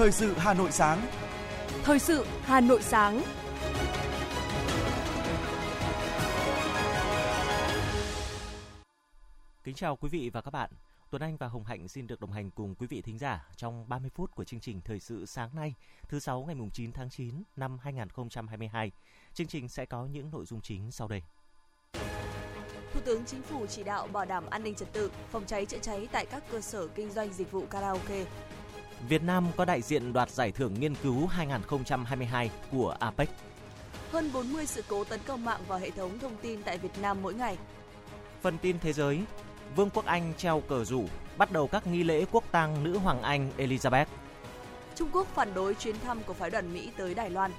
Thời sự Hà Nội sáng. Thời sự Hà Nội sáng. Kính chào quý vị và các bạn. Tuấn Anh và Hồng Hạnh xin được đồng hành cùng quý vị thính giả trong 30 phút của chương trình Thời sự sáng nay, thứ sáu ngày 9 tháng 9 năm 2022. Chương trình sẽ có những nội dung chính sau đây. Thủ tướng Chính phủ chỉ đạo bảo đảm an ninh trật tự, phòng cháy chữa cháy tại các cơ sở kinh doanh dịch vụ karaoke. Việt Nam có đại diện đoạt giải thưởng nghiên cứu 2022 của APEC. Hơn 40 sự cố tấn công mạng vào hệ thống thông tin tại Việt Nam mỗi ngày. Phần tin thế giới, Vương quốc Anh treo cờ rủ, bắt đầu các nghi lễ quốc tang nữ hoàng Anh Elizabeth. Trung Quốc phản đối chuyến thăm của phái đoàn Mỹ tới Đài Loan.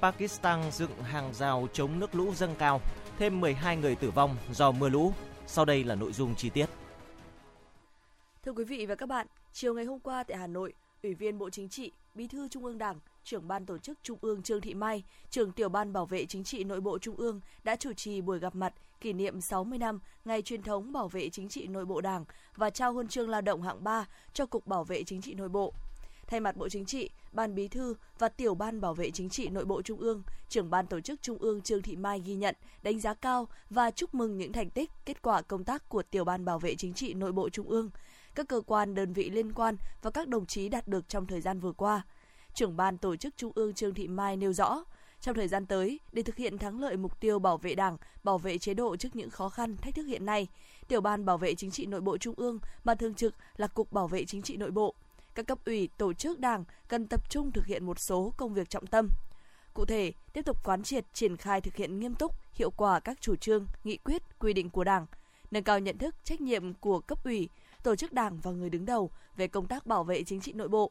Pakistan dựng hàng rào chống nước lũ dâng cao, thêm 12 người tử vong do mưa lũ. Sau đây là nội dung chi tiết. Thưa quý vị và các bạn, chiều ngày hôm qua tại Hà Nội, Ủy viên Bộ Chính trị, Bí thư Trung ương Đảng, trưởng ban tổ chức Trung ương Trương Thị Mai, trưởng tiểu ban bảo vệ chính trị nội bộ Trung ương đã chủ trì buổi gặp mặt kỷ niệm 60 năm ngày truyền thống bảo vệ chính trị nội bộ Đảng và trao huân chương lao động hạng 3 cho Cục Bảo vệ chính trị nội bộ. Thay mặt Bộ Chính trị, Ban Bí thư và Tiểu ban Bảo vệ chính trị nội bộ Trung ương, trưởng ban tổ chức Trung ương Trương Thị Mai ghi nhận, đánh giá cao và chúc mừng những thành tích, kết quả công tác của Tiểu ban Bảo vệ chính trị nội bộ Trung ương, các cơ quan đơn vị liên quan và các đồng chí đạt được trong thời gian vừa qua. Trưởng ban tổ chức Trung ương Trương Thị Mai nêu rõ, trong thời gian tới, để thực hiện thắng lợi mục tiêu bảo vệ Đảng, bảo vệ chế độ trước những khó khăn, thách thức hiện nay, Tiểu ban Bảo vệ chính trị nội bộ Trung ương mà thường trực là Cục Bảo vệ chính trị nội bộ, các cấp ủy, tổ chức Đảng cần tập trung thực hiện một số công việc trọng tâm. Cụ thể, tiếp tục quán triệt triển khai thực hiện nghiêm túc, hiệu quả các chủ trương, nghị quyết, quy định của Đảng, nâng cao nhận thức, trách nhiệm của cấp ủy, tổ chức Đảng và người đứng đầu về công tác bảo vệ chính trị nội bộ.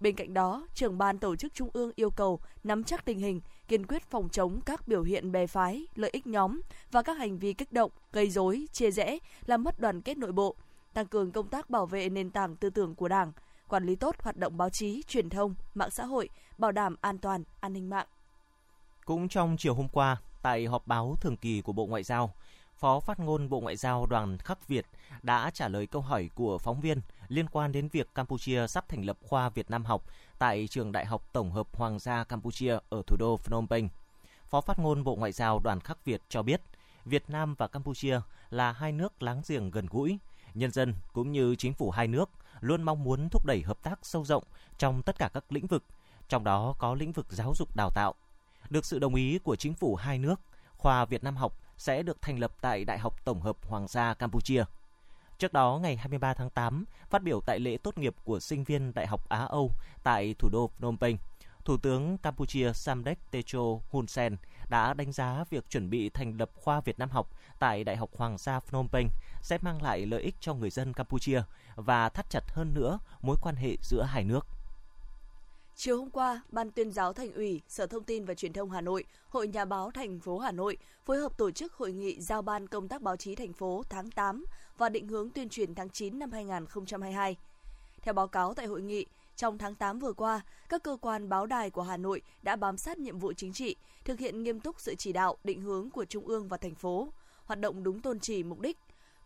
Bên cạnh đó, trưởng ban tổ chức Trung ương yêu cầu nắm chắc tình hình, kiên quyết phòng chống các biểu hiện bè phái, lợi ích nhóm và các hành vi kích động, gây rối, chia rẽ, làm mất đoàn kết nội bộ, tăng cường công tác bảo vệ nền tảng tư tưởng của Đảng, quản lý tốt hoạt động báo chí, truyền thông, mạng xã hội, bảo đảm an toàn, an ninh mạng. Cũng trong chiều hôm qua, tại họp báo thường kỳ của Bộ Ngoại giao, Phó phát ngôn Bộ Ngoại giao Đoàn Khắc Việt đã trả lời câu hỏi của phóng viên liên quan đến việc Campuchia sắp thành lập khoa Việt Nam học tại trường Đại học Tổng hợp Hoàng gia Campuchia ở thủ đô Phnom Penh. Phó phát ngôn Bộ Ngoại giao Đoàn Khắc Việt cho biết, Việt Nam và Campuchia là hai nước láng giềng gần gũi, nhân dân cũng như chính phủ hai nước luôn mong muốn thúc đẩy hợp tác sâu rộng trong tất cả các lĩnh vực, trong đó có lĩnh vực giáo dục đào tạo. Được sự đồng ý của chính phủ hai nước, khoa Việt Nam học sẽ được thành lập tại Đại học Tổng hợp Hoàng gia Campuchia. Trước đó, ngày 23 tháng 8, phát biểu tại lễ tốt nghiệp của sinh viên Đại học Á Âu tại thủ đô Phnom Penh, Thủ tướng Campuchia Samdech Techo Hun Sen đã đánh giá việc chuẩn bị thành lập khoa Việt Nam học tại Đại học Hoàng gia Phnom Penh sẽ mang lại lợi ích cho người dân Campuchia và thắt chặt hơn nữa mối quan hệ giữa hai nước. Chiều hôm qua, Ban tuyên giáo Thành ủy, Sở Thông tin và Truyền thông Hà Nội, Hội Nhà báo thành phố Hà Nội phối hợp tổ chức hội nghị giao ban công tác báo chí thành phố tháng 8 và định hướng tuyên truyền tháng 9 năm 2022. Theo báo cáo tại hội nghị, trong tháng 8 vừa qua, các cơ quan báo đài của Hà Nội đã bám sát nhiệm vụ chính trị, thực hiện nghiêm túc sự chỉ đạo, định hướng của Trung ương và thành phố, hoạt động đúng tôn chỉ mục đích.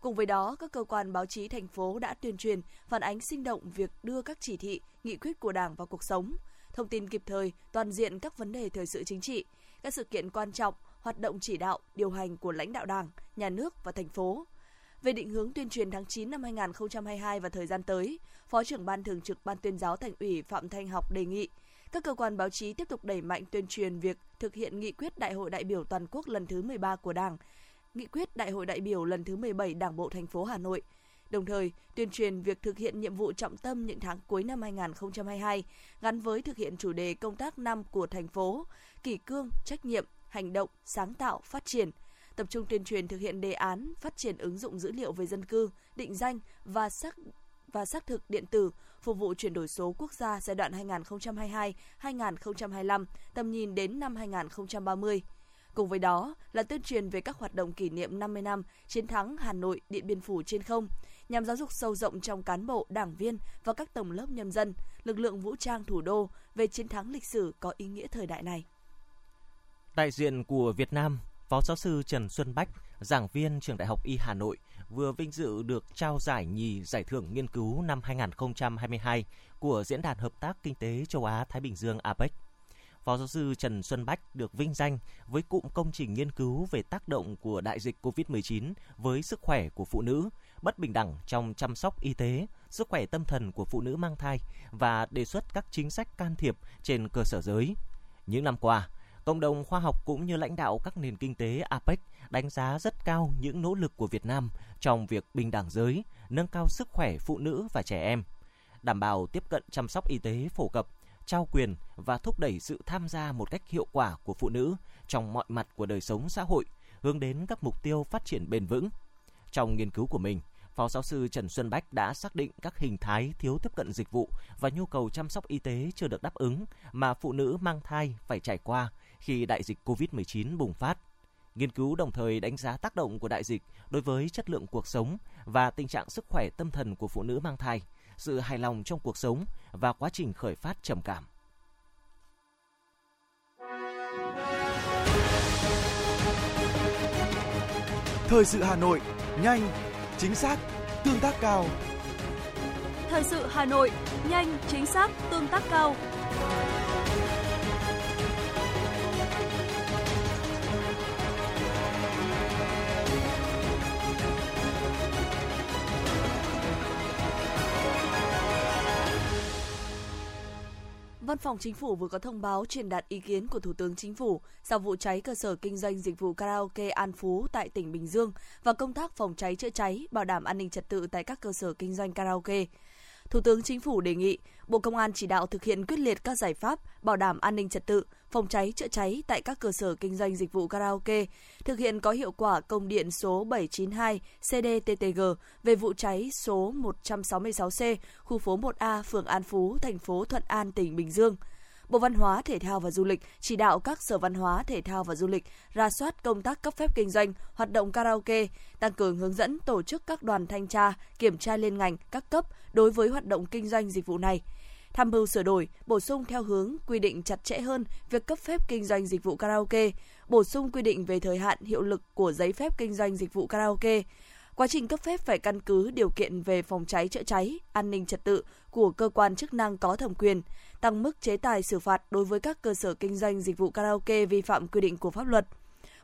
Cùng với đó, các cơ quan báo chí thành phố đã tuyên truyền, phản ánh sinh động việc đưa các chỉ thị, nghị quyết của Đảng vào cuộc sống, thông tin kịp thời, toàn diện các vấn đề thời sự chính trị, các sự kiện quan trọng, hoạt động chỉ đạo, điều hành của lãnh đạo Đảng, nhà nước và thành phố. Về định hướng tuyên truyền tháng 9 năm 2022 và thời gian tới, Phó trưởng Ban Thường trực Ban tuyên giáo Thành ủy Phạm Thanh Học đề nghị các cơ quan báo chí tiếp tục đẩy mạnh tuyên truyền việc thực hiện nghị quyết Đại hội đại biểu toàn quốc lần thứ 13 của Đảng, nghị quyết Đại hội đại biểu lần thứ 17 Đảng bộ thành phố Hà Nội, đồng thời tuyên truyền việc thực hiện nhiệm vụ trọng tâm những tháng cuối năm 2022 gắn với thực hiện chủ đề công tác năm của thành phố, kỷ cương, trách nhiệm, hành động, sáng tạo, phát triển, tập trung tuyên truyền thực hiện đề án phát triển ứng dụng dữ liệu về dân cư, định danh và xác và xác thực điện tử phục vụ chuyển đổi số quốc gia giai đoạn 2022-2025, tầm nhìn đến năm 2030. Cùng với đó là tuyên truyền về các hoạt động kỷ niệm 50 năm chiến thắng Hà Nội Điện Biên Phủ trên không, nhằm giáo dục sâu rộng trong cán bộ, đảng viên và các tầng lớp nhân dân, lực lượng vũ trang thủ đô về chiến thắng lịch sử có ý nghĩa thời đại này. Đại diện của Việt Nam, Phó giáo sư Trần Xuân Bách, giảng viên trường Đại học Y Hà Nội, vừa vinh dự được trao giải nhì giải thưởng nghiên cứu năm 2022 của Diễn đàn Hợp tác Kinh tế Châu Á-Thái Bình Dương APEC. Phó giáo sư Trần Xuân Bách được vinh danh với cụm công trình nghiên cứu về tác động của đại dịch COVID-19 với sức khỏe của phụ nữ, bất bình đẳng trong chăm sóc y tế, sức khỏe tâm thần của phụ nữ mang thai và đề xuất các chính sách can thiệp trên cơ sở giới. Những năm qua, cộng đồng khoa học cũng như lãnh đạo các nền kinh tế APEC đánh giá rất cao những nỗ lực của Việt Nam trong việc bình đẳng giới, nâng cao sức khỏe phụ nữ và trẻ em, đảm bảo tiếp cận chăm sóc y tế phổ cập, trao quyền và thúc đẩy sự tham gia một cách hiệu quả của phụ nữ trong mọi mặt của đời sống xã hội, hướng đến các mục tiêu phát triển bền vững. Trong nghiên cứu của mình, Phó giáo sư Trần Xuân Bách đã xác định các hình thái thiếu tiếp cận dịch vụ và nhu cầu chăm sóc y tế chưa được đáp ứng mà phụ nữ mang thai phải trải qua khi đại dịch COVID-19 bùng phát. Nghiên cứu đồng thời đánh giá tác động của đại dịch đối với chất lượng cuộc sống và tình trạng sức khỏe tâm thần của phụ nữ mang thai, sự hài lòng trong cuộc sống và quá trình khởi phát trầm cảm. Thời sự Hà Nội, nhanh, chính xác, tương tác cao. Thời sự Hà Nội, nhanh, chính xác, tương tác cao. Văn phòng Chính phủ vừa có thông báo truyền đạt ý kiến của Thủ tướng Chính phủ sau vụ cháy cơ sở kinh doanh dịch vụ karaoke An Phú tại tỉnh Bình Dương và công tác phòng cháy chữa cháy, bảo đảm an ninh trật tự tại các cơ sở kinh doanh karaoke. Thủ tướng Chính phủ đề nghị Bộ Công an chỉ đạo thực hiện quyết liệt các giải pháp bảo đảm an ninh trật tự, phòng cháy chữa cháy tại các cơ sở kinh doanh dịch vụ karaoke, thực hiện có hiệu quả công điện số 792 CDTTG về vụ cháy số 166C, khu phố 1A, phường An Phú, thành phố Thuận An, tỉnh Bình Dương. Bộ Văn hóa, Thể thao và Du lịch chỉ đạo các sở văn hóa, thể thao và du lịch ra soát công tác cấp phép kinh doanh, hoạt động karaoke, tăng cường hướng dẫn tổ chức các đoàn thanh tra, kiểm tra liên ngành các cấp đối với hoạt động kinh doanh dịch vụ này tham mưu sửa đổi, bổ sung theo hướng quy định chặt chẽ hơn việc cấp phép kinh doanh dịch vụ karaoke, bổ sung quy định về thời hạn hiệu lực của giấy phép kinh doanh dịch vụ karaoke. Quá trình cấp phép phải căn cứ điều kiện về phòng cháy chữa cháy, an ninh trật tự của cơ quan chức năng có thẩm quyền, tăng mức chế tài xử phạt đối với các cơ sở kinh doanh dịch vụ karaoke vi phạm quy định của pháp luật.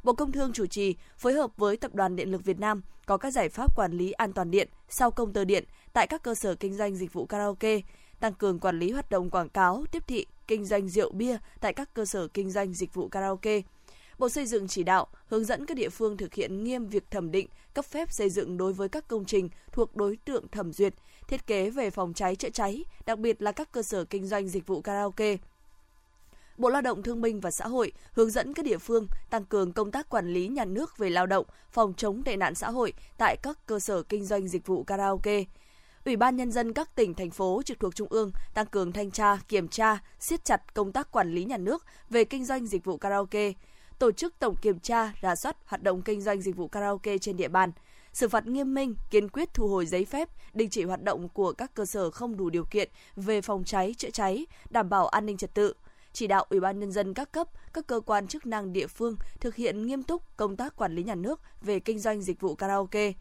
Bộ Công Thương chủ trì phối hợp với Tập đoàn Điện lực Việt Nam có các giải pháp quản lý an toàn điện sau công tơ điện tại các cơ sở kinh doanh dịch vụ karaoke, tăng cường quản lý hoạt động quảng cáo, tiếp thị, kinh doanh rượu bia tại các cơ sở kinh doanh dịch vụ karaoke. Bộ Xây dựng chỉ đạo hướng dẫn các địa phương thực hiện nghiêm việc thẩm định, cấp phép xây dựng đối với các công trình thuộc đối tượng thẩm duyệt, thiết kế về phòng cháy chữa cháy, đặc biệt là các cơ sở kinh doanh dịch vụ karaoke. Bộ Lao động Thương binh và Xã hội hướng dẫn các địa phương tăng cường công tác quản lý nhà nước về lao động, phòng chống tệ nạn xã hội tại các cơ sở kinh doanh dịch vụ karaoke. Ủy ban Nhân dân các tỉnh, thành phố trực thuộc Trung ương tăng cường thanh tra, kiểm tra, siết chặt công tác quản lý nhà nước về kinh doanh dịch vụ karaoke, tổ chức tổng kiểm tra, rà soát hoạt động kinh doanh dịch vụ karaoke trên địa bàn, xử phạt nghiêm minh, kiên quyết thu hồi giấy phép, đình chỉ hoạt động của các cơ sở không đủ điều kiện về phòng cháy, chữa cháy, đảm bảo an ninh trật tự, chỉ đạo Ủy ban nhân dân các cấp, các cơ quan chức năng địa phương thực hiện nghiêm túc công tác quản lý nhà nước về kinh doanh dịch vụ karaoke,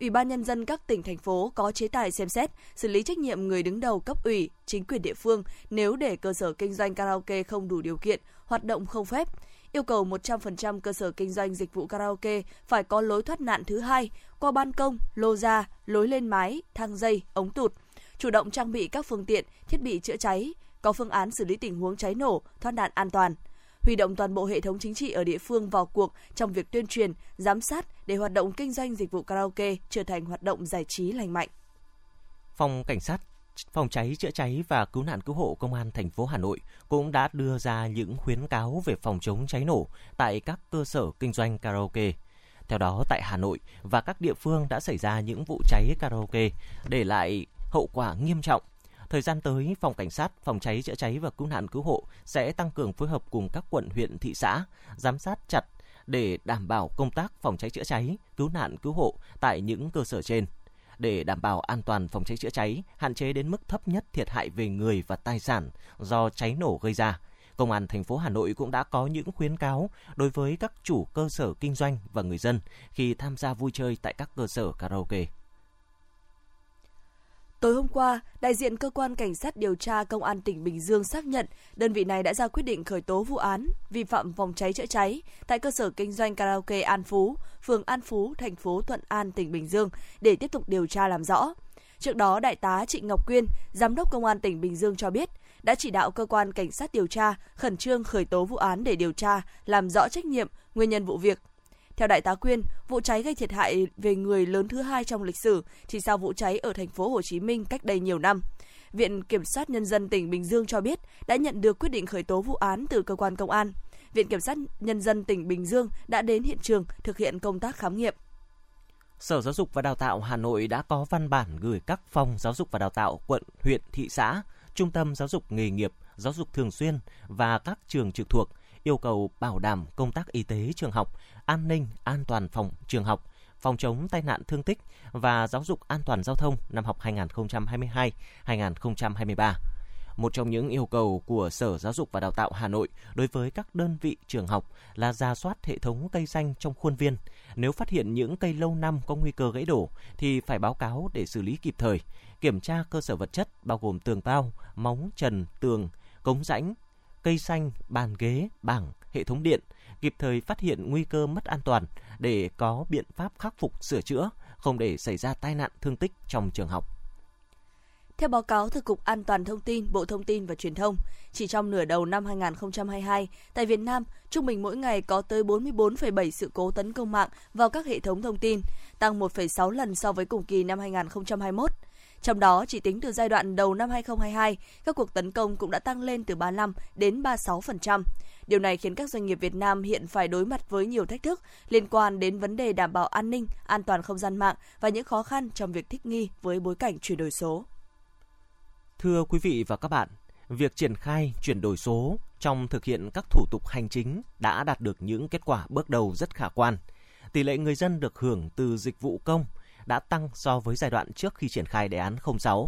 Ủy ban nhân dân các tỉnh thành phố có chế tài xem xét, xử lý trách nhiệm người đứng đầu cấp ủy, chính quyền địa phương nếu để cơ sở kinh doanh karaoke không đủ điều kiện, hoạt động không phép. Yêu cầu 100% cơ sở kinh doanh dịch vụ karaoke phải có lối thoát nạn thứ hai qua ban công, lô ra, lối lên mái, thang dây, ống tụt. Chủ động trang bị các phương tiện, thiết bị chữa cháy, có phương án xử lý tình huống cháy nổ, thoát nạn an toàn huy động toàn bộ hệ thống chính trị ở địa phương vào cuộc trong việc tuyên truyền, giám sát để hoạt động kinh doanh dịch vụ karaoke trở thành hoạt động giải trí lành mạnh. Phòng cảnh sát Phòng cháy chữa cháy và cứu nạn cứu hộ công an thành phố Hà Nội cũng đã đưa ra những khuyến cáo về phòng chống cháy nổ tại các cơ sở kinh doanh karaoke. Theo đó, tại Hà Nội và các địa phương đã xảy ra những vụ cháy karaoke để lại hậu quả nghiêm trọng Thời gian tới, Phòng Cảnh sát, Phòng cháy chữa cháy và Cứu nạn cứu hộ sẽ tăng cường phối hợp cùng các quận huyện thị xã, giám sát chặt để đảm bảo công tác phòng cháy chữa cháy, cứu nạn cứu hộ tại những cơ sở trên. Để đảm bảo an toàn phòng cháy chữa cháy, hạn chế đến mức thấp nhất thiệt hại về người và tài sản do cháy nổ gây ra, Công an thành phố Hà Nội cũng đã có những khuyến cáo đối với các chủ cơ sở kinh doanh và người dân khi tham gia vui chơi tại các cơ sở karaoke. Tối hôm qua, đại diện cơ quan cảnh sát điều tra công an tỉnh Bình Dương xác nhận đơn vị này đã ra quyết định khởi tố vụ án vi phạm phòng cháy chữa cháy tại cơ sở kinh doanh karaoke An Phú, phường An Phú, thành phố Thuận An, tỉnh Bình Dương để tiếp tục điều tra làm rõ. Trước đó, đại tá Trịnh Ngọc Quyên, giám đốc công an tỉnh Bình Dương cho biết, đã chỉ đạo cơ quan cảnh sát điều tra khẩn trương khởi tố vụ án để điều tra, làm rõ trách nhiệm, nguyên nhân vụ việc. Theo đại tá Quyên, vụ cháy gây thiệt hại về người lớn thứ hai trong lịch sử chỉ sau vụ cháy ở thành phố Hồ Chí Minh cách đây nhiều năm. Viện Kiểm sát Nhân dân tỉnh Bình Dương cho biết đã nhận được quyết định khởi tố vụ án từ cơ quan công an. Viện Kiểm sát Nhân dân tỉnh Bình Dương đã đến hiện trường thực hiện công tác khám nghiệm. Sở Giáo dục và Đào tạo Hà Nội đã có văn bản gửi các phòng giáo dục và đào tạo quận, huyện, thị xã, trung tâm giáo dục nghề nghiệp, giáo dục thường xuyên và các trường trực thuộc yêu cầu bảo đảm công tác y tế trường học, an ninh, an toàn phòng trường học, phòng chống tai nạn thương tích và giáo dục an toàn giao thông năm học 2022-2023. Một trong những yêu cầu của Sở Giáo dục và Đào tạo Hà Nội đối với các đơn vị trường học là ra soát hệ thống cây xanh trong khuôn viên. Nếu phát hiện những cây lâu năm có nguy cơ gãy đổ thì phải báo cáo để xử lý kịp thời. Kiểm tra cơ sở vật chất bao gồm tường bao, móng trần, tường, cống rãnh, cây xanh, bàn ghế, bảng, hệ thống điện, kịp thời phát hiện nguy cơ mất an toàn để có biện pháp khắc phục sửa chữa, không để xảy ra tai nạn thương tích trong trường học. Theo báo cáo từ Cục An toàn Thông tin, Bộ Thông tin và Truyền thông, chỉ trong nửa đầu năm 2022, tại Việt Nam, trung bình mỗi ngày có tới 44,7 sự cố tấn công mạng vào các hệ thống thông tin, tăng 1,6 lần so với cùng kỳ năm 2021. Trong đó, chỉ tính từ giai đoạn đầu năm 2022, các cuộc tấn công cũng đã tăng lên từ 35 đến 36%. Điều này khiến các doanh nghiệp Việt Nam hiện phải đối mặt với nhiều thách thức liên quan đến vấn đề đảm bảo an ninh, an toàn không gian mạng và những khó khăn trong việc thích nghi với bối cảnh chuyển đổi số. Thưa quý vị và các bạn, việc triển khai chuyển đổi số trong thực hiện các thủ tục hành chính đã đạt được những kết quả bước đầu rất khả quan. Tỷ lệ người dân được hưởng từ dịch vụ công đã tăng so với giai đoạn trước khi triển khai đề án 06.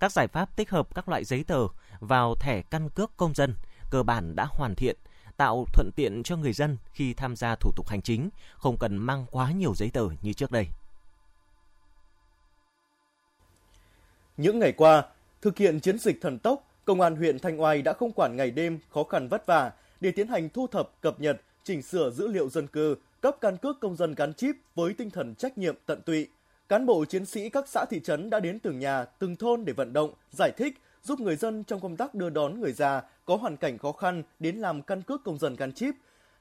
Các giải pháp tích hợp các loại giấy tờ vào thẻ căn cước công dân cơ bản đã hoàn thiện, tạo thuận tiện cho người dân khi tham gia thủ tục hành chính, không cần mang quá nhiều giấy tờ như trước đây. Những ngày qua, thực hiện chiến dịch thần tốc, Công an huyện Thanh Oai đã không quản ngày đêm khó khăn vất vả để tiến hành thu thập, cập nhật, chỉnh sửa dữ liệu dân cư, cấp căn cước công dân gắn chip với tinh thần trách nhiệm tận tụy. Cán bộ chiến sĩ các xã thị trấn đã đến từng nhà, từng thôn để vận động, giải thích, giúp người dân trong công tác đưa đón người già có hoàn cảnh khó khăn đến làm căn cước công dân gắn chip.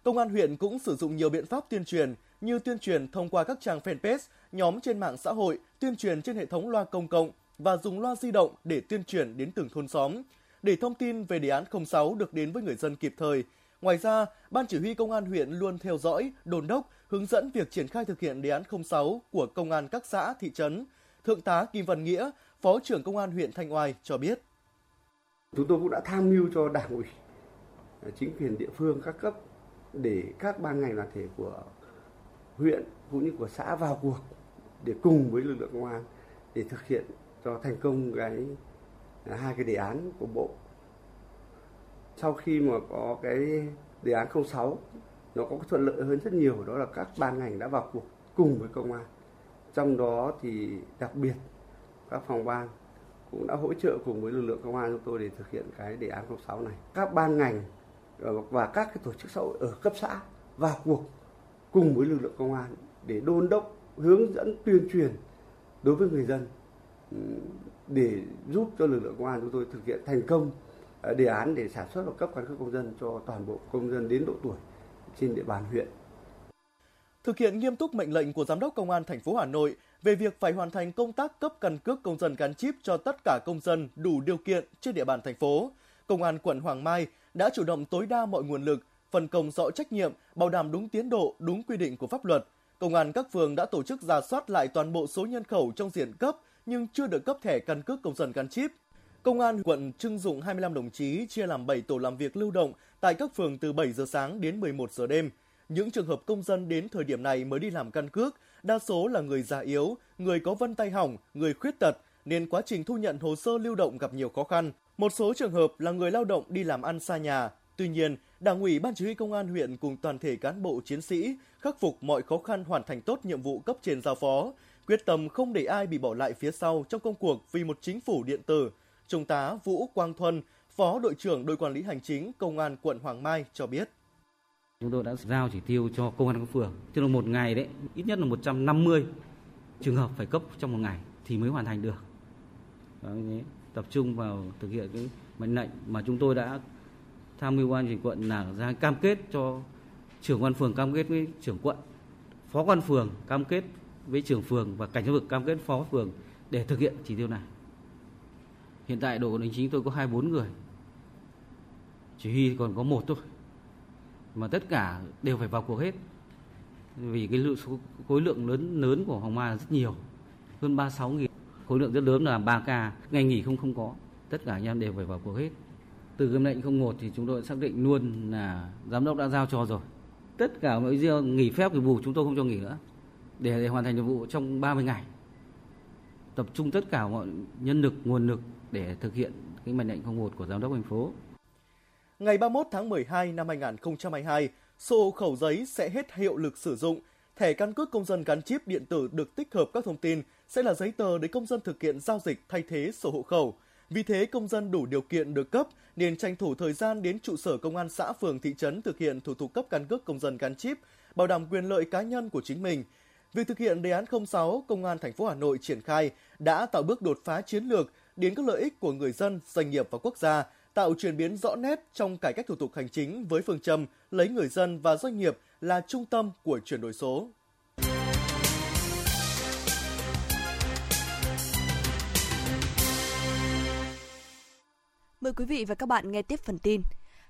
Công an huyện cũng sử dụng nhiều biện pháp tuyên truyền như tuyên truyền thông qua các trang fanpage, nhóm trên mạng xã hội, tuyên truyền trên hệ thống loa công cộng và dùng loa di động để tuyên truyền đến từng thôn xóm. Để thông tin về đề án 06 được đến với người dân kịp thời, Ngoài ra, Ban Chỉ huy Công an huyện luôn theo dõi, đồn đốc, hướng dẫn việc triển khai thực hiện đề án 06 của Công an các xã, thị trấn. Thượng tá Kim Văn Nghĩa, Phó trưởng Công an huyện Thanh Oai cho biết. Chúng tôi cũng đã tham mưu cho Đảng ủy, chính quyền địa phương các cấp để các ban ngành đoàn thể của huyện cũng như của xã vào cuộc để cùng với lực lượng công an để thực hiện cho thành công cái hai cái đề án của bộ sau khi mà có cái đề án 06 nó có thuận lợi hơn rất nhiều, đó là các ban ngành đã vào cuộc cùng với công an. Trong đó thì đặc biệt, các phòng ban cũng đã hỗ trợ cùng với lực lượng công an chúng tôi để thực hiện cái đề án 06 này. Các ban ngành ờ, và các cái tổ chức xã hội ở cấp xã vào cuộc cùng với lực lượng công an để đôn đốc, hướng dẫn, tuyên truyền đối với người dân để giúp cho lực lượng công an chúng tôi thực hiện thành công Ờ, đề án để sản xuất và cấp căn cước công dân cho toàn bộ công dân đến độ tuổi trên địa bàn huyện. Thực hiện nghiêm túc mệnh lệnh của Giám đốc Công an thành phố Hà Nội về việc phải hoàn thành công tác cấp căn cước công dân gắn chip cho tất cả công dân đủ điều kiện trên địa bàn thành phố, Công an quận Hoàng Mai đã chủ động tối đa mọi nguồn lực, phân công rõ trách nhiệm, bảo đảm đúng tiến độ, đúng quy định của pháp luật. Công an các phường đã tổ chức ra soát lại toàn bộ số nhân khẩu trong diện cấp nhưng chưa được cấp thẻ căn cước công dân gắn chip Công an quận trưng dụng 25 đồng chí chia làm 7 tổ làm việc lưu động tại các phường từ 7 giờ sáng đến 11 giờ đêm. Những trường hợp công dân đến thời điểm này mới đi làm căn cước, đa số là người già yếu, người có vân tay hỏng, người khuyết tật, nên quá trình thu nhận hồ sơ lưu động gặp nhiều khó khăn. Một số trường hợp là người lao động đi làm ăn xa nhà. Tuy nhiên, Đảng ủy Ban Chỉ huy Công an huyện cùng toàn thể cán bộ chiến sĩ khắc phục mọi khó khăn hoàn thành tốt nhiệm vụ cấp trên giao phó, quyết tâm không để ai bị bỏ lại phía sau trong công cuộc vì một chính phủ điện tử. Trung tá Vũ Quang Thuân, Phó đội trưởng đội quản lý hành chính Công an quận Hoàng Mai cho biết. Chúng tôi đã giao chỉ tiêu cho công an các phường, tức là một ngày đấy, ít nhất là 150 trường hợp phải cấp trong một ngày thì mới hoàn thành được. Đó, tập trung vào thực hiện cái mệnh lệnh mà chúng tôi đã tham mưu ban chỉ quận là ra cam kết cho trưởng quan phường cam kết với trưởng quận, phó quan phường cam kết với trưởng phường và cảnh sát vực cam kết phó phường để thực hiện chỉ tiêu này. Hiện tại đội hành chính tôi có 24 người, chỉ huy còn có một thôi, mà tất cả đều phải vào cuộc hết. Vì cái lượng số khối lượng lớn lớn của Hoàng Mai là rất nhiều. Hơn 36 nghìn. Khối lượng rất lớn là 3 ca. Ngày nghỉ không không có. Tất cả anh em đều phải vào cuộc hết. Từ cái lệnh 01 thì chúng tôi xác định luôn là giám đốc đã giao cho rồi. Tất cả mọi riêng nghỉ phép thì bù chúng tôi không cho nghỉ nữa. Để, để hoàn thành nhiệm vụ trong 30 ngày tập trung tất cả mọi nhân lực nguồn lực để thực hiện cái mệnh lệnh 01 của giám đốc thành phố ngày 31 tháng 12 năm 2022 sổ hộ khẩu giấy sẽ hết hiệu lực sử dụng. Thẻ căn cước công dân gắn chip điện tử được tích hợp các thông tin sẽ là giấy tờ để công dân thực hiện giao dịch thay thế sổ hộ khẩu. Vì thế, công dân đủ điều kiện được cấp nên tranh thủ thời gian đến trụ sở công an xã phường thị trấn thực hiện thủ tục cấp căn cước công dân gắn chip, bảo đảm quyền lợi cá nhân của chính mình. Việc thực hiện đề án 06 Công an thành phố Hà Nội triển khai đã tạo bước đột phá chiến lược đến các lợi ích của người dân, doanh nghiệp và quốc gia, tạo chuyển biến rõ nét trong cải cách thủ tục hành chính với phương châm lấy người dân và doanh nghiệp là trung tâm của chuyển đổi số. Mời quý vị và các bạn nghe tiếp phần tin.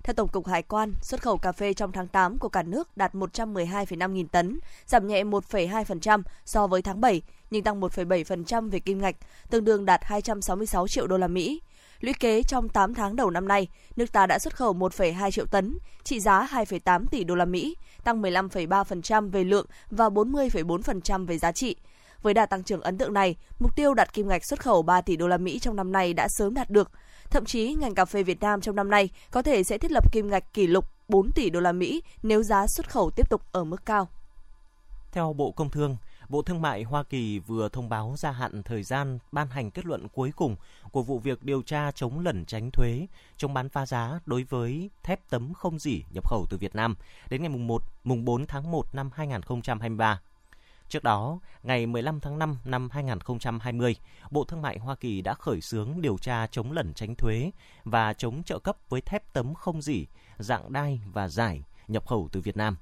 Theo Tổng cục Hải quan, xuất khẩu cà phê trong tháng 8 của cả nước đạt 112,5 nghìn tấn, giảm nhẹ 1,2% so với tháng 7, nhưng tăng 1,7% về kim ngạch, tương đương đạt 266 triệu đô la Mỹ. Lũy kế trong 8 tháng đầu năm nay, nước ta đã xuất khẩu 1,2 triệu tấn, trị giá 2,8 tỷ đô la Mỹ, tăng 15,3% về lượng và 40,4% về giá trị. Với đà tăng trưởng ấn tượng này, mục tiêu đạt kim ngạch xuất khẩu 3 tỷ đô la Mỹ trong năm nay đã sớm đạt được. Thậm chí ngành cà phê Việt Nam trong năm nay có thể sẽ thiết lập kim ngạch kỷ lục 4 tỷ đô la Mỹ nếu giá xuất khẩu tiếp tục ở mức cao. Theo Bộ Công Thương, Bộ Thương mại Hoa Kỳ vừa thông báo gia hạn thời gian ban hành kết luận cuối cùng của vụ việc điều tra chống lẩn tránh thuế, chống bán phá giá đối với thép tấm không dỉ nhập khẩu từ Việt Nam đến ngày mùng 1, mùng 4 tháng 1 năm 2023. Trước đó, ngày 15 tháng 5 năm 2020, Bộ Thương mại Hoa Kỳ đã khởi xướng điều tra chống lẩn tránh thuế và chống trợ cấp với thép tấm không dỉ, dạng đai và giải nhập khẩu từ Việt Nam.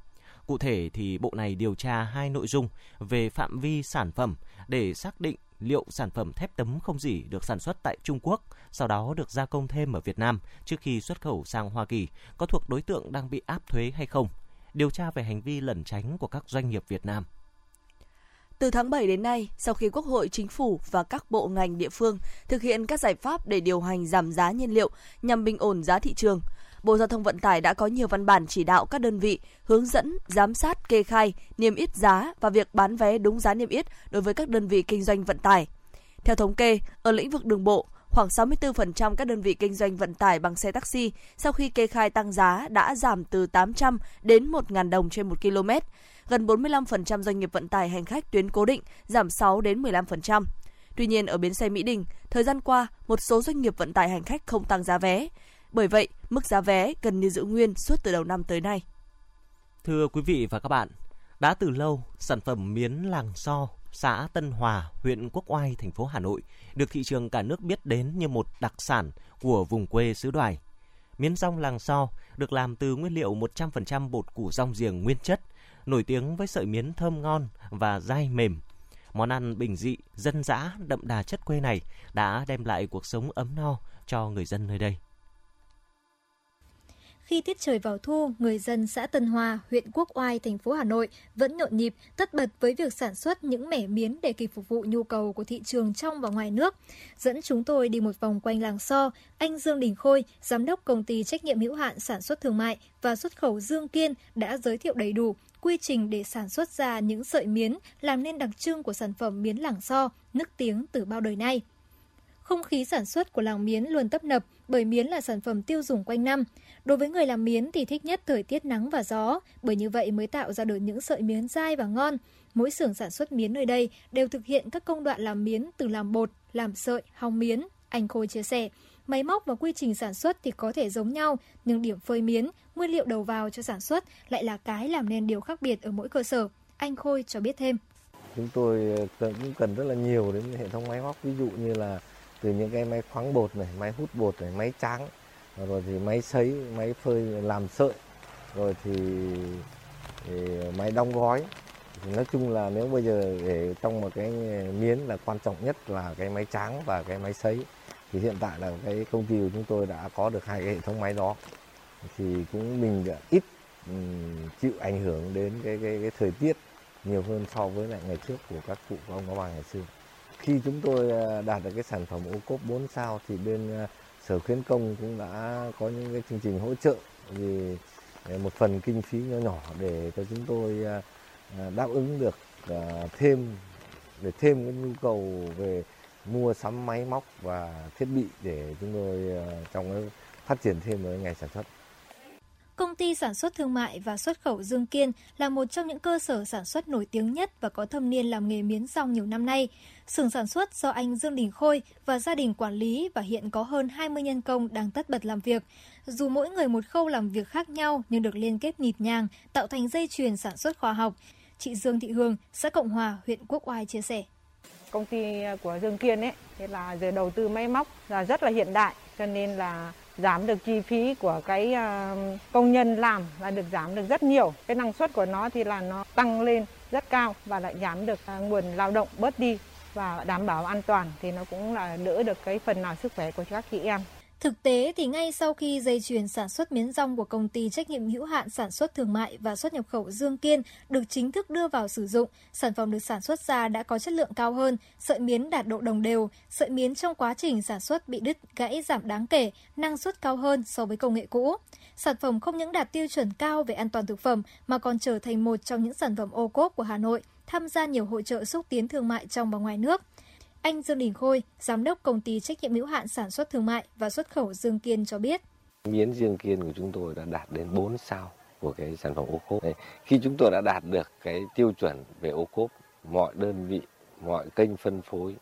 Cụ thể thì bộ này điều tra hai nội dung về phạm vi sản phẩm để xác định liệu sản phẩm thép tấm không dỉ được sản xuất tại Trung Quốc, sau đó được gia công thêm ở Việt Nam trước khi xuất khẩu sang Hoa Kỳ có thuộc đối tượng đang bị áp thuế hay không. Điều tra về hành vi lẩn tránh của các doanh nghiệp Việt Nam. Từ tháng 7 đến nay, sau khi Quốc hội, Chính phủ và các bộ ngành địa phương thực hiện các giải pháp để điều hành giảm giá nhiên liệu nhằm bình ổn giá thị trường, Bộ Giao thông Vận tải đã có nhiều văn bản chỉ đạo các đơn vị hướng dẫn, giám sát, kê khai, niêm yết giá và việc bán vé đúng giá niêm yết đối với các đơn vị kinh doanh vận tải. Theo thống kê, ở lĩnh vực đường bộ, khoảng 64% các đơn vị kinh doanh vận tải bằng xe taxi sau khi kê khai tăng giá đã giảm từ 800 đến 1.000 đồng trên 1 km. Gần 45% doanh nghiệp vận tải hành khách tuyến cố định giảm 6 đến 15%. Tuy nhiên, ở bến xe Mỹ Đình, thời gian qua, một số doanh nghiệp vận tải hành khách không tăng giá vé. Bởi vậy, mức giá vé gần như giữ nguyên suốt từ đầu năm tới nay. Thưa quý vị và các bạn, đã từ lâu, sản phẩm miến làng so, xã Tân Hòa, huyện Quốc Oai, thành phố Hà Nội được thị trường cả nước biết đến như một đặc sản của vùng quê xứ Đoài. Miến rong làng so được làm từ nguyên liệu 100% bột củ rong giềng nguyên chất, nổi tiếng với sợi miến thơm ngon và dai mềm. Món ăn bình dị, dân dã, đậm đà chất quê này đã đem lại cuộc sống ấm no cho người dân nơi đây. Khi tiết trời vào thu, người dân xã Tân Hòa, huyện Quốc Oai, thành phố Hà Nội vẫn nhộn nhịp, tất bật với việc sản xuất những mẻ miến để kịp phục vụ nhu cầu của thị trường trong và ngoài nước. Dẫn chúng tôi đi một vòng quanh làng So, anh Dương Đình Khôi, giám đốc công ty trách nhiệm hữu hạn sản xuất thương mại và xuất khẩu Dương Kiên đã giới thiệu đầy đủ quy trình để sản xuất ra những sợi miến làm nên đặc trưng của sản phẩm miến làng So, nức tiếng từ bao đời nay. Không khí sản xuất của làng miến luôn tấp nập, bởi miến là sản phẩm tiêu dùng quanh năm. Đối với người làm miến thì thích nhất thời tiết nắng và gió, bởi như vậy mới tạo ra được những sợi miến dai và ngon. Mỗi xưởng sản xuất miến nơi đây đều thực hiện các công đoạn làm miến từ làm bột, làm sợi, hong miến. Anh Khôi chia sẻ, máy móc và quy trình sản xuất thì có thể giống nhau, nhưng điểm phơi miến, nguyên liệu đầu vào cho sản xuất lại là cái làm nên điều khác biệt ở mỗi cơ sở. Anh Khôi cho biết thêm. Chúng tôi ờ, cũng cần rất là nhiều đến hệ thống máy móc, ví dụ như là từ những cái máy khoáng bột này, máy hút bột này, máy tráng, rồi thì máy sấy, máy phơi làm sợi, rồi thì, thì máy đóng gói. Nói chung là nếu bây giờ để trong một cái miến là quan trọng nhất là cái máy tráng và cái máy sấy. Thì hiện tại là cái công ty của chúng tôi đã có được hai cái hệ thống máy đó. Thì cũng mình ít um, chịu ảnh hưởng đến cái, cái, cái thời tiết nhiều hơn so với lại ngày trước của các cụ của ông bà ngày xưa. Khi chúng tôi à, đạt được cái sản phẩm ô cốp 4 sao thì bên à, Sở Khuyến Công cũng đã có những cái chương trình hỗ trợ vì ờ, một phần kinh phí nhỏ nhỏ để cho chúng tôi ờ, ờ, đáp ứng được thêm, để thêm cái nhu cầu về mua sắm máy móc và thiết bị để chúng tôi trong cái phát triển thêm với ngày sản xuất. Công ty sản xuất thương mại và xuất khẩu Dương Kiên là một trong những cơ sở sản xuất nổi tiếng nhất và có thâm niên làm nghề miến rong nhiều năm nay. Xưởng sản xuất do anh Dương Đình Khôi và gia đình quản lý và hiện có hơn 20 nhân công đang tất bật làm việc. Dù mỗi người một khâu làm việc khác nhau nhưng được liên kết nhịp nhàng, tạo thành dây chuyền sản xuất khoa học. Chị Dương Thị Hương, xã Cộng Hòa, huyện Quốc Oai chia sẻ. Công ty của Dương Kiên ấy, thế là giờ đầu tư máy móc là rất là hiện đại, cho nên là giảm được chi phí của cái à, công nhân làm là được giảm được rất nhiều. Cái năng suất của nó thì là nó tăng lên rất cao và lại giảm được à, nguồn lao động bớt đi và đảm bảo an toàn thì nó cũng là đỡ được cái phần nào sức khỏe của các chị em. Thực tế thì ngay sau khi dây chuyền sản xuất miến rong của công ty trách nhiệm hữu hạn sản xuất thương mại và xuất nhập khẩu Dương Kiên được chính thức đưa vào sử dụng, sản phẩm được sản xuất ra đã có chất lượng cao hơn, sợi miến đạt độ đồng đều, sợi miến trong quá trình sản xuất bị đứt, gãy giảm đáng kể, năng suất cao hơn so với công nghệ cũ. Sản phẩm không những đạt tiêu chuẩn cao về an toàn thực phẩm mà còn trở thành một trong những sản phẩm ô cốp của Hà Nội, tham gia nhiều hội trợ xúc tiến thương mại trong và ngoài nước. Anh Dương Đình Khôi, giám đốc công ty trách nhiệm hữu hạn sản xuất thương mại và xuất khẩu Dương Kiên cho biết. Miến Dương Kiên của chúng tôi đã đạt đến 4 sao của cái sản phẩm ô cốp. Đấy, khi chúng tôi đã đạt được cái tiêu chuẩn về ô cốp, mọi đơn vị, mọi kênh phân phối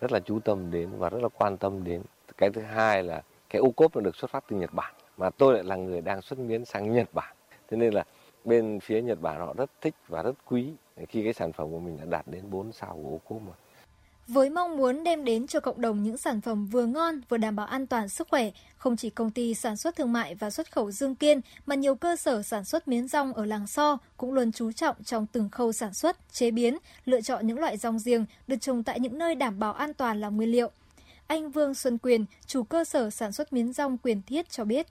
rất là chú tâm đến và rất là quan tâm đến. Cái thứ hai là cái ô cốp nó được xuất phát từ Nhật Bản mà tôi lại là người đang xuất miến sang Nhật Bản. Thế nên là bên phía Nhật Bản họ rất thích và rất quý khi cái sản phẩm của mình đã đạt đến 4 sao của ô cốp mà với mong muốn đem đến cho cộng đồng những sản phẩm vừa ngon vừa đảm bảo an toàn sức khỏe, không chỉ công ty sản xuất thương mại và xuất khẩu Dương Kiên mà nhiều cơ sở sản xuất miến rong ở làng So cũng luôn chú trọng trong từng khâu sản xuất, chế biến, lựa chọn những loại rong riêng được trồng tại những nơi đảm bảo an toàn làm nguyên liệu. Anh Vương Xuân Quyền, chủ cơ sở sản xuất miến rong Quyền Thiết cho biết.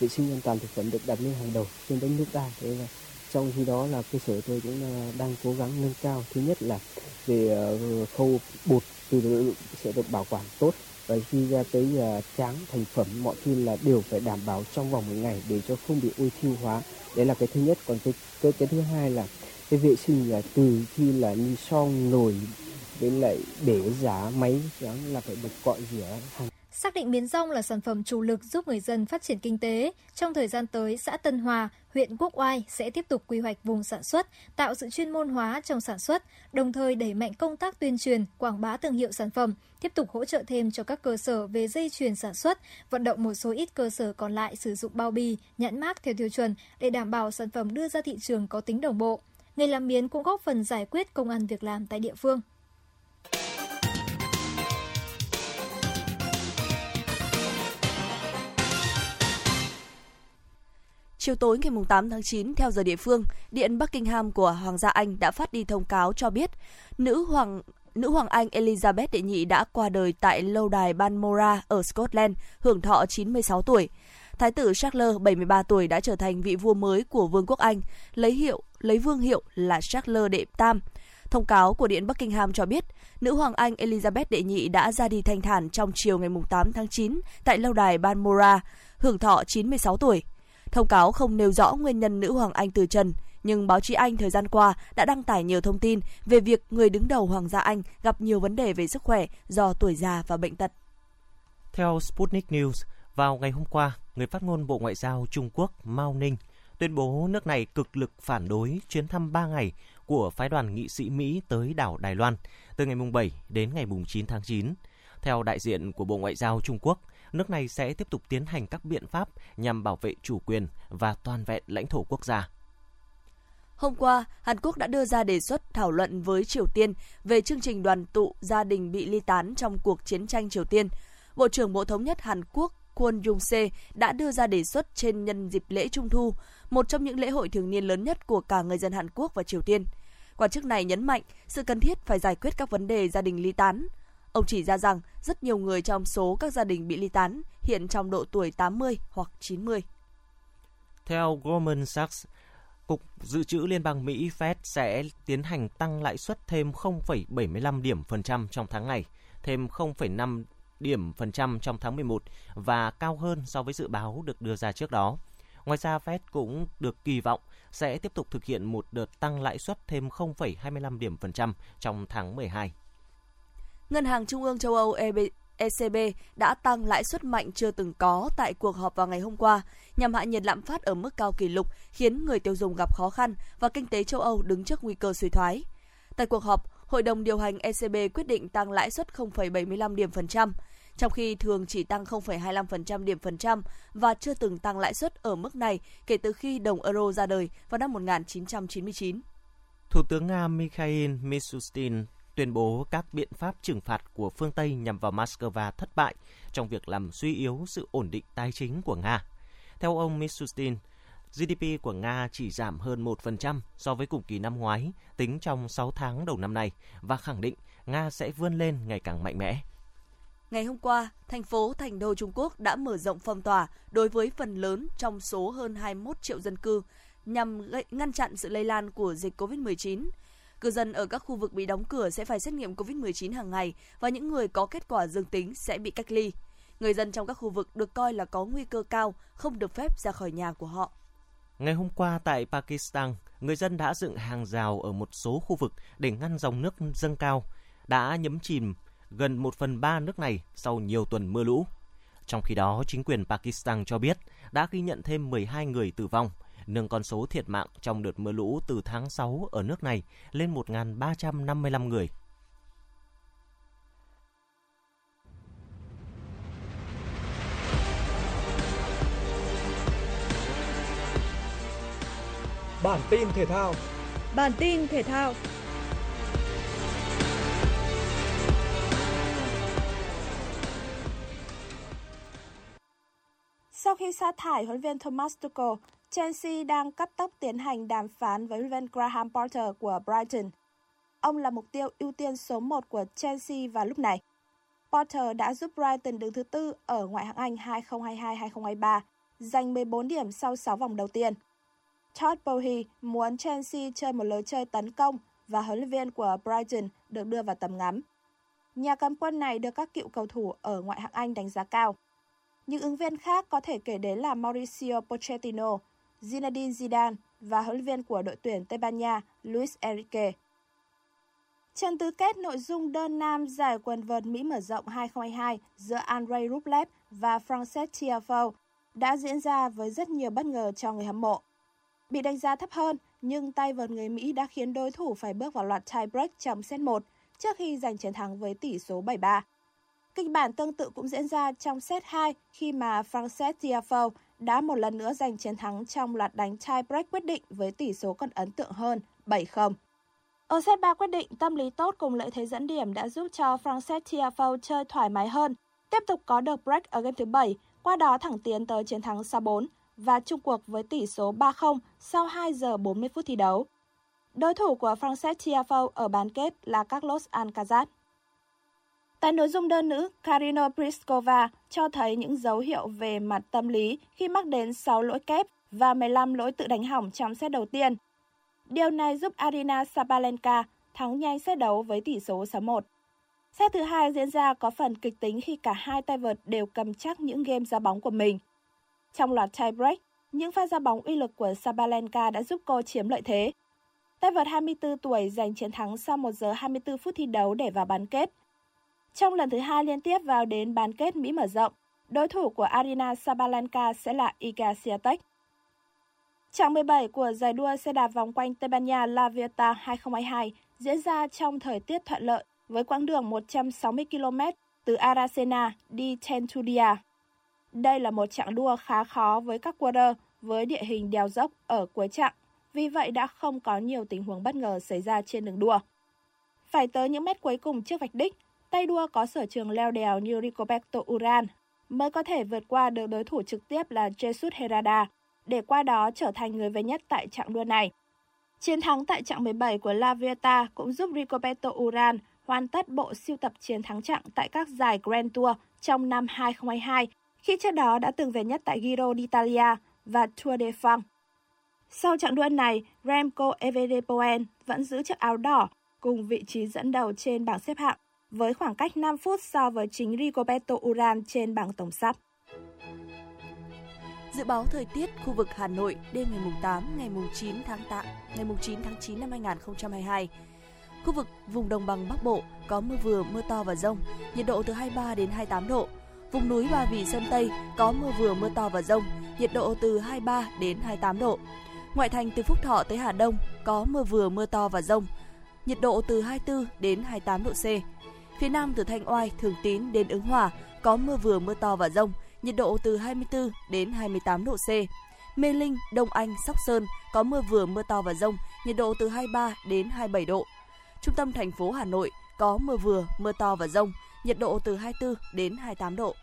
Vệ sinh an toàn thực phẩm được đặt lên hàng đầu trên đất nước ta. Thế là trong khi đó là cơ sở tôi cũng ờ, đang cố gắng nâng cao. Thứ nhất là về ờ, khâu bột từ sẽ được bảo quản tốt. Và khi ra tới ờ, tráng thành phẩm mọi thứ là đều phải đảm bảo trong vòng một ngày để cho không bị ôi thiêu hóa. Đấy là cái thứ nhất. Còn cái cái, cái thứ hai là cái vệ sinh là từ khi là như son nồi với lại để giá máy là phải được cọ rửa hàng Xác định miến rong là sản phẩm chủ lực giúp người dân phát triển kinh tế. Trong thời gian tới, xã Tân Hòa, huyện Quốc Oai sẽ tiếp tục quy hoạch vùng sản xuất, tạo sự chuyên môn hóa trong sản xuất, đồng thời đẩy mạnh công tác tuyên truyền, quảng bá thương hiệu sản phẩm, tiếp tục hỗ trợ thêm cho các cơ sở về dây chuyền sản xuất, vận động một số ít cơ sở còn lại sử dụng bao bì, nhãn mác theo tiêu chuẩn để đảm bảo sản phẩm đưa ra thị trường có tính đồng bộ. Nghề làm miến cũng góp phần giải quyết công ăn việc làm tại địa phương. Chiều tối ngày 8 tháng 9 theo giờ địa phương, Điện Buckingham của Hoàng gia Anh đã phát đi thông cáo cho biết nữ hoàng nữ hoàng Anh Elizabeth đệ nhị đã qua đời tại lâu đài Balmoral ở Scotland, hưởng thọ 96 tuổi. Thái tử Charles 73 tuổi đã trở thành vị vua mới của Vương quốc Anh, lấy hiệu lấy vương hiệu là Charles đệ Tam. Thông cáo của Điện Buckingham cho biết, nữ hoàng Anh Elizabeth đệ nhị đã ra đi thanh thản trong chiều ngày 8 tháng 9 tại lâu đài Balmoral, hưởng thọ 96 tuổi. Thông cáo không nêu rõ nguyên nhân nữ hoàng Anh từ trần, nhưng báo chí Anh thời gian qua đã đăng tải nhiều thông tin về việc người đứng đầu Hoàng gia Anh gặp nhiều vấn đề về sức khỏe do tuổi già và bệnh tật. Theo Sputnik News, Vào ngày hôm qua, người phát ngôn Bộ Ngoại giao Trung Quốc Mao Ninh tuyên bố nước này cực lực phản đối chuyến thăm 3 ngày của phái đoàn nghị sĩ Mỹ tới đảo Đài Loan từ ngày 7 đến ngày 9 tháng 9. Theo đại diện của Bộ Ngoại giao Trung Quốc, nước này sẽ tiếp tục tiến hành các biện pháp nhằm bảo vệ chủ quyền và toàn vẹn lãnh thổ quốc gia. Hôm qua, Hàn Quốc đã đưa ra đề xuất thảo luận với Triều Tiên về chương trình đoàn tụ gia đình bị ly tán trong cuộc chiến tranh Triều Tiên. Bộ trưởng Bộ Thống nhất Hàn Quốc Kwon Jung-se đã đưa ra đề xuất trên nhân dịp lễ Trung Thu, một trong những lễ hội thường niên lớn nhất của cả người dân Hàn Quốc và Triều Tiên. Quan chức này nhấn mạnh sự cần thiết phải giải quyết các vấn đề gia đình ly tán. Ông chỉ ra rằng rất nhiều người trong số các gia đình bị ly tán hiện trong độ tuổi 80 hoặc 90. Theo Goldman Sachs, Cục Dự trữ Liên bang Mỹ Fed sẽ tiến hành tăng lãi suất thêm 0,75 điểm phần trăm trong tháng này, thêm 0,5 điểm phần trăm trong tháng 11 và cao hơn so với dự báo được đưa ra trước đó. Ngoài ra, Fed cũng được kỳ vọng sẽ tiếp tục thực hiện một đợt tăng lãi suất thêm 0,25 điểm phần trăm trong tháng 12. Ngân hàng Trung ương châu Âu ECB đã tăng lãi suất mạnh chưa từng có tại cuộc họp vào ngày hôm qua nhằm hạ nhiệt lạm phát ở mức cao kỷ lục, khiến người tiêu dùng gặp khó khăn và kinh tế châu Âu đứng trước nguy cơ suy thoái. Tại cuộc họp, Hội đồng điều hành ECB quyết định tăng lãi suất 0,75 điểm phần trăm, trong khi thường chỉ tăng 0,25% điểm phần trăm và chưa từng tăng lãi suất ở mức này kể từ khi đồng euro ra đời vào năm 1999. Thủ tướng Nga Mikhail Mishustin tuyên bố các biện pháp trừng phạt của phương Tây nhằm vào Moscow thất bại trong việc làm suy yếu sự ổn định tài chính của Nga. Theo ông Mishustin, GDP của Nga chỉ giảm hơn 1% so với cùng kỳ năm ngoái tính trong 6 tháng đầu năm nay và khẳng định Nga sẽ vươn lên ngày càng mạnh mẽ. Ngày hôm qua, thành phố Thành Đô Trung Quốc đã mở rộng phong tỏa đối với phần lớn trong số hơn 21 triệu dân cư nhằm ngăn chặn sự lây lan của dịch COVID-19. Cư dân ở các khu vực bị đóng cửa sẽ phải xét nghiệm COVID-19 hàng ngày và những người có kết quả dương tính sẽ bị cách ly. Người dân trong các khu vực được coi là có nguy cơ cao không được phép ra khỏi nhà của họ. Ngày hôm qua tại Pakistan, người dân đã dựng hàng rào ở một số khu vực để ngăn dòng nước dâng cao, đã nhấm chìm gần 1 phần 3 nước này sau nhiều tuần mưa lũ. Trong khi đó, chính quyền Pakistan cho biết đã ghi nhận thêm 12 người tử vong, nâng con số thiệt mạng trong đợt mưa lũ từ tháng 6 ở nước này lên 1.355 người. Bản tin thể thao Bản tin thể thao Sau khi sa thải huấn viên Thomas Tuchel, Chelsea đang cấp tốc tiến hành đàm phán với huấn Graham Potter của Brighton. Ông là mục tiêu ưu tiên số 1 của Chelsea vào lúc này. Potter đã giúp Brighton đứng thứ tư ở ngoại hạng Anh 2022-2023, giành 14 điểm sau 6 vòng đầu tiên. Todd Bowie muốn Chelsea chơi một lối chơi tấn công và huấn luyện viên của Brighton được đưa vào tầm ngắm. Nhà cầm quân này được các cựu cầu thủ ở ngoại hạng Anh đánh giá cao. Những ứng viên khác có thể kể đến là Mauricio Pochettino, Zinedine Zidane và huấn luyện viên của đội tuyển Tây Ban Nha Luis Enrique. Trận tứ kết nội dung đơn nam giải quần vợt Mỹ mở rộng 2022 giữa Andrei Rublev và Frances Tiafoe đã diễn ra với rất nhiều bất ngờ cho người hâm mộ. Bị đánh giá thấp hơn, nhưng tay vợt người Mỹ đã khiến đối thủ phải bước vào loạt tie break trong set 1 trước khi giành chiến thắng với tỷ số 7-3. Kịch bản tương tự cũng diễn ra trong set 2 khi mà Frances Tiafoe đã một lần nữa giành chiến thắng trong loạt đánh tie break quyết định với tỷ số còn ấn tượng hơn 7-0. Ở set 3 quyết định, tâm lý tốt cùng lợi thế dẫn điểm đã giúp cho Frances Tiafoe chơi thoải mái hơn, tiếp tục có được break ở game thứ 7, qua đó thẳng tiến tới chiến thắng 6-4 và chung cuộc với tỷ số 3-0 sau 2 giờ 40 phút thi đấu. Đối thủ của Frances Tiafoe ở bán kết là Carlos Alcaraz. Tại nội dung đơn nữ, Karina Pliskova cho thấy những dấu hiệu về mặt tâm lý khi mắc đến 6 lỗi kép và 15 lỗi tự đánh hỏng trong set đầu tiên. Điều này giúp Arina Sabalenka thắng nhanh set đấu với tỷ số 6-1. Set thứ hai diễn ra có phần kịch tính khi cả hai tay vợt đều cầm chắc những game ra bóng của mình. Trong loạt tie break, những pha ra bóng uy lực của Sabalenka đã giúp cô chiếm lợi thế. Tay vợt 24 tuổi giành chiến thắng sau 1 giờ 24 phút thi đấu để vào bán kết. Trong lần thứ hai liên tiếp vào đến bán kết Mỹ mở rộng, Đối thủ của Arina Sabalenka sẽ là Iga Swiatek. Trạng 17 của giải đua xe đạp vòng quanh Tây Ban Nha La Vuelta 2022 diễn ra trong thời tiết thuận lợi với quãng đường 160 km từ Aracena đi Tentudia. Đây là một trạng đua khá khó với các quarter với địa hình đèo dốc ở cuối trạng, vì vậy đã không có nhiều tình huống bất ngờ xảy ra trên đường đua. Phải tới những mét cuối cùng trước vạch đích, tay đua có sở trường leo đèo như Rigoberto Uran mới có thể vượt qua được đối thủ trực tiếp là Jesus Herrada để qua đó trở thành người về nhất tại trạng đua này. Chiến thắng tại trạng 17 của La Vieta cũng giúp Rigoberto Uran hoàn tất bộ siêu tập chiến thắng trạng tại các giải Grand Tour trong năm 2022, khi trước đó đã từng về nhất tại Giro d'Italia và Tour de France. Sau trạng đua này, Remco Evenepoel vẫn giữ chiếc áo đỏ cùng vị trí dẫn đầu trên bảng xếp hạng với khoảng cách 5 phút so với chính Rigoberto Uran trên bảng tổng sắp. Dự báo thời tiết khu vực Hà Nội đêm ngày 8, ngày 9 tháng 8, ngày 9 tháng 9 năm 2022. Khu vực vùng đồng bằng Bắc Bộ có mưa vừa, mưa to và rông, nhiệt độ từ 23 đến 28 độ. Vùng núi Ba Vì Sơn Tây có mưa vừa, mưa to và rông, nhiệt độ từ 23 đến 28 độ. Ngoại thành từ Phúc Thọ tới Hà Đông có mưa vừa, mưa to và rông, nhiệt độ từ 24 đến 28 độ C. Phía Nam từ Thanh Oai, Thường Tín đến Ứng Hòa có mưa vừa, mưa to và rông, nhiệt độ từ 24 đến 28 độ C. Mê Linh, Đông Anh, Sóc Sơn có mưa vừa mưa to và rông, nhiệt độ từ 23 đến 27 độ. Trung tâm thành phố Hà Nội có mưa vừa, mưa to và rông, nhiệt độ từ 24 đến 28 độ.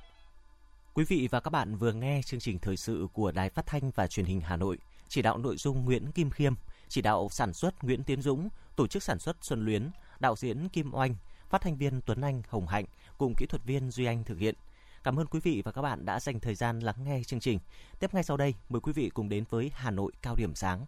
Quý vị và các bạn vừa nghe chương trình thời sự của Đài Phát thanh và Truyền hình Hà Nội, chỉ đạo nội dung Nguyễn Kim Khiêm, chỉ đạo sản xuất Nguyễn Tiến Dũng, tổ chức sản xuất Xuân Luyến, đạo diễn Kim Oanh, phát thanh viên Tuấn Anh, Hồng Hạnh cùng kỹ thuật viên Duy Anh thực hiện. Cảm ơn quý vị và các bạn đã dành thời gian lắng nghe chương trình. Tiếp ngay sau đây, mời quý vị cùng đến với Hà Nội cao điểm sáng.